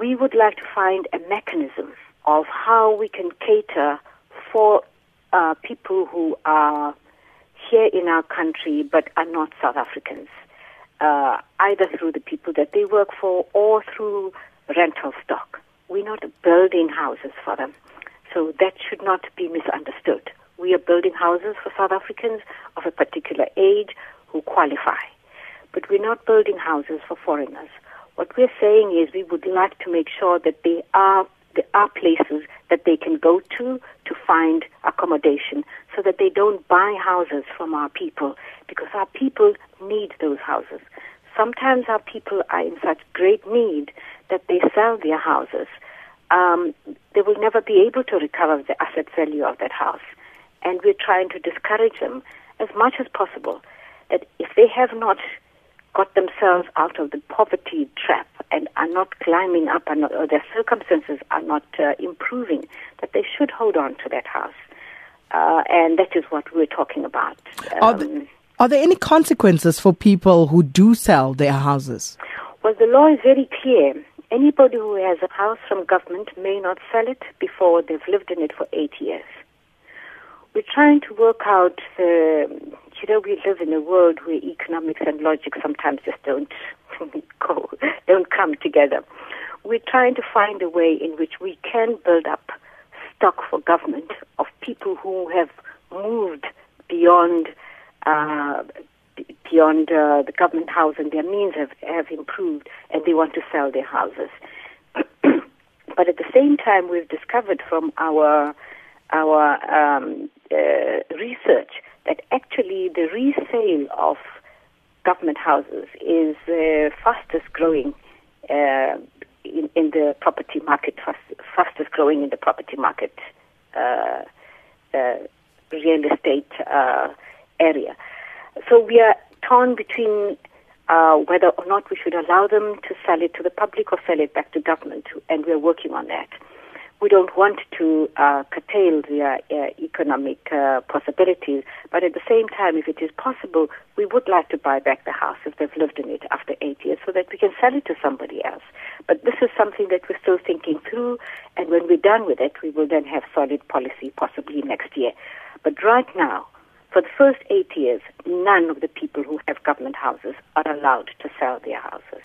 we would like to find a mechanism of how we can cater for uh, people who are here in our country but are not South Africans, uh, either through the people that they work for or through rental stock. We're not building houses for them. So that should not be misunderstood. We are building houses for South Africans of a particular age who qualify. But we're not building houses for foreigners. What we're saying is we would like to make sure that they are there are places that they can go to to find accommodation so that they don't buy houses from our people because our people need those houses. Sometimes our people are in such great need that they sell their houses. Um, they will never be able to recover the asset value of that house. And we're trying to discourage them as much as possible that if they have not got themselves out of the poverty trap and are not climbing up and or their circumstances are not uh, improving, that they should hold on to that house. Uh, and that is what we're talking about. Um, are, the, are there any consequences for people who do sell their houses? Well, the law is very clear. Anybody who has a house from government may not sell it before they've lived in it for eight years. We're trying to work out the you know, we live in a world where economics and logic sometimes just don't go, don't come together. We're trying to find a way in which we can build up stock for government of people who have moved beyond uh, beyond uh, the government house and their means have, have improved and they want to sell their houses. but at the same time, we've discovered from our our um, uh, research that actually the resale of government houses is the fastest growing uh, in, in, the property market, fast, fastest growing in the property market uh, uh, real estate uh, area. So we are torn between uh, whether or not we should allow them to sell it to the public or sell it back to government, and we're working on that we don't want to uh, curtail their uh, economic uh, possibilities, but at the same time, if it is possible, we would like to buy back the house if they've lived in it after eight years so that we can sell it to somebody else. But this is something that we're still thinking through, and when we're done with it, we will then have solid policy possibly next year. But right now, for the first eight years, none of the people who have government houses are allowed to sell their houses.